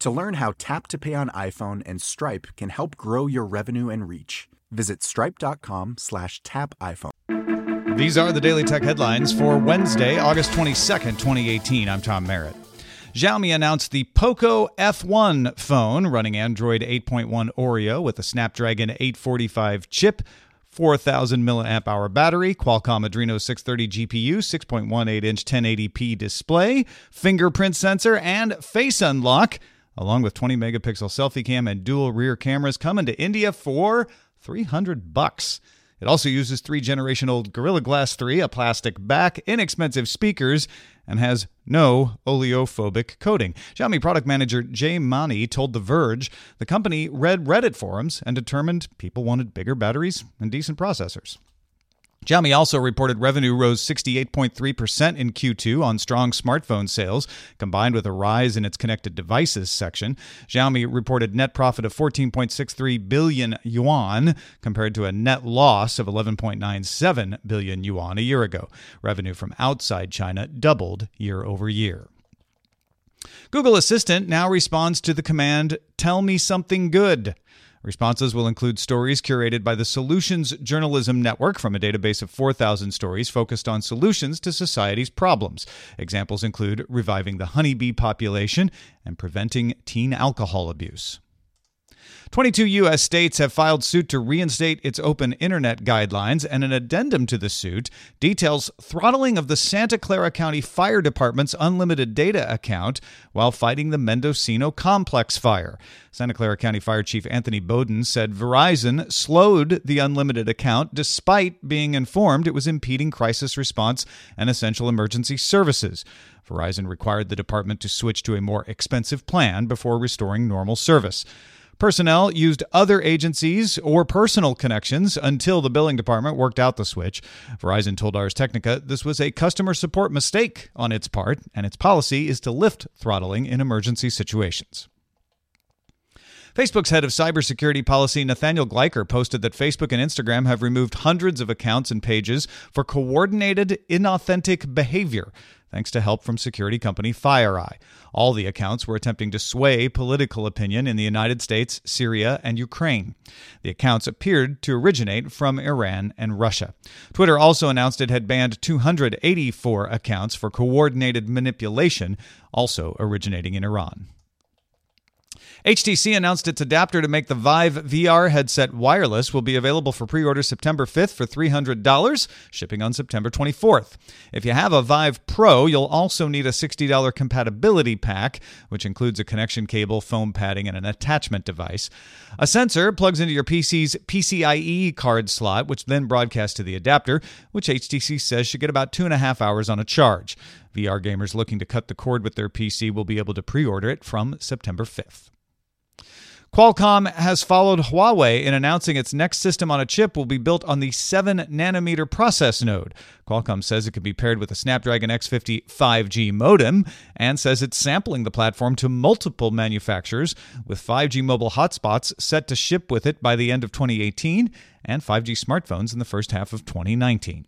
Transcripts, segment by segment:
To learn how Tap to Pay on iPhone and Stripe can help grow your revenue and reach, visit stripe.com slash tap iPhone. These are the Daily Tech headlines for Wednesday, August 22nd, 2018. I'm Tom Merritt. Xiaomi announced the Poco F1 phone running Android 8.1 Oreo with a Snapdragon 845 chip 4,000 milliamp hour battery, Qualcomm Adreno 630 GPU, 6.18 inch 1080p display, fingerprint sensor, and face unlock along with 20 megapixel selfie cam and dual rear cameras coming to India for 300 bucks. It also uses three generation old Gorilla Glass 3, a plastic back, inexpensive speakers, and has no oleophobic coating. Xiaomi product manager Jai Mani told The Verge the company read Reddit forums and determined people wanted bigger batteries and decent processors. Xiaomi also reported revenue rose 68.3% in Q2 on strong smartphone sales, combined with a rise in its connected devices section. Xiaomi reported net profit of 14.63 billion yuan, compared to a net loss of 11.97 billion yuan a year ago. Revenue from outside China doubled year over year. Google Assistant now responds to the command, Tell me something good. Responses will include stories curated by the Solutions Journalism Network from a database of 4,000 stories focused on solutions to society's problems. Examples include reviving the honeybee population and preventing teen alcohol abuse. 22 U.S. states have filed suit to reinstate its open internet guidelines, and an addendum to the suit details throttling of the Santa Clara County Fire Department's unlimited data account while fighting the Mendocino Complex fire. Santa Clara County Fire Chief Anthony Bowden said Verizon slowed the unlimited account despite being informed it was impeding crisis response and essential emergency services. Verizon required the department to switch to a more expensive plan before restoring normal service. Personnel used other agencies or personal connections until the billing department worked out the switch. Verizon told Ars Technica this was a customer support mistake on its part, and its policy is to lift throttling in emergency situations. Facebook's head of cybersecurity policy, Nathaniel Gleicher, posted that Facebook and Instagram have removed hundreds of accounts and pages for coordinated, inauthentic behavior thanks to help from security company FireEye. All the accounts were attempting to sway political opinion in the United States, Syria, and Ukraine. The accounts appeared to originate from Iran and Russia. Twitter also announced it had banned 284 accounts for coordinated manipulation, also originating in Iran. HTC announced its adapter to make the Vive VR headset wireless will be available for pre order September 5th for $300, shipping on September 24th. If you have a Vive Pro, you'll also need a $60 compatibility pack, which includes a connection cable, foam padding, and an attachment device. A sensor plugs into your PC's PCIe card slot, which then broadcasts to the adapter, which HTC says should get about two and a half hours on a charge. VR gamers looking to cut the cord with their PC will be able to pre order it from September 5th. Qualcomm has followed Huawei in announcing its next system on a chip will be built on the 7 nanometer process node. Qualcomm says it can be paired with a Snapdragon X50 5G modem and says it's sampling the platform to multiple manufacturers with 5G mobile hotspots set to ship with it by the end of 2018 and 5G smartphones in the first half of 2019.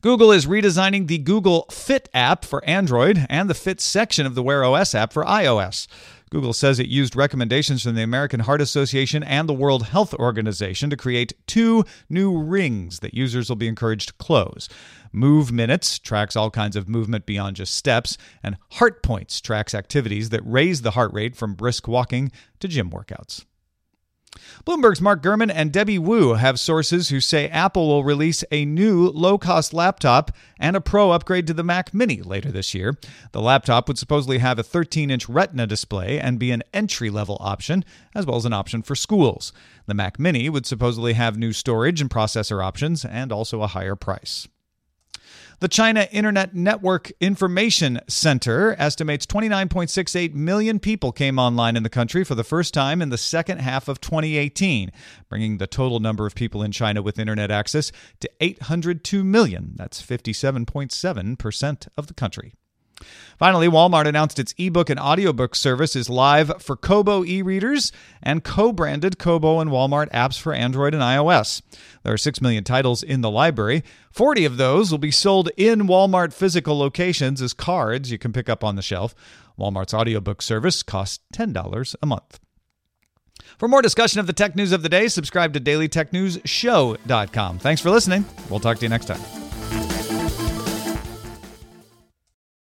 Google is redesigning the Google Fit app for Android and the Fit section of the Wear OS app for iOS. Google says it used recommendations from the American Heart Association and the World Health Organization to create two new rings that users will be encouraged to close. Move Minutes tracks all kinds of movement beyond just steps, and Heart Points tracks activities that raise the heart rate from brisk walking to gym workouts. Bloomberg's Mark Gurman and Debbie Wu have sources who say Apple will release a new low cost laptop and a Pro upgrade to the Mac Mini later this year. The laptop would supposedly have a 13 inch Retina display and be an entry level option, as well as an option for schools. The Mac Mini would supposedly have new storage and processor options and also a higher price. The China Internet Network Information Center estimates 29.68 million people came online in the country for the first time in the second half of 2018, bringing the total number of people in China with internet access to 802 million. That's 57.7% of the country. Finally, Walmart announced its ebook and audiobook service is live for Kobo e readers and co branded Kobo and Walmart apps for Android and iOS. There are 6 million titles in the library. 40 of those will be sold in Walmart physical locations as cards you can pick up on the shelf. Walmart's audiobook service costs $10 a month. For more discussion of the tech news of the day, subscribe to dailytechnewsshow.com. Thanks for listening. We'll talk to you next time.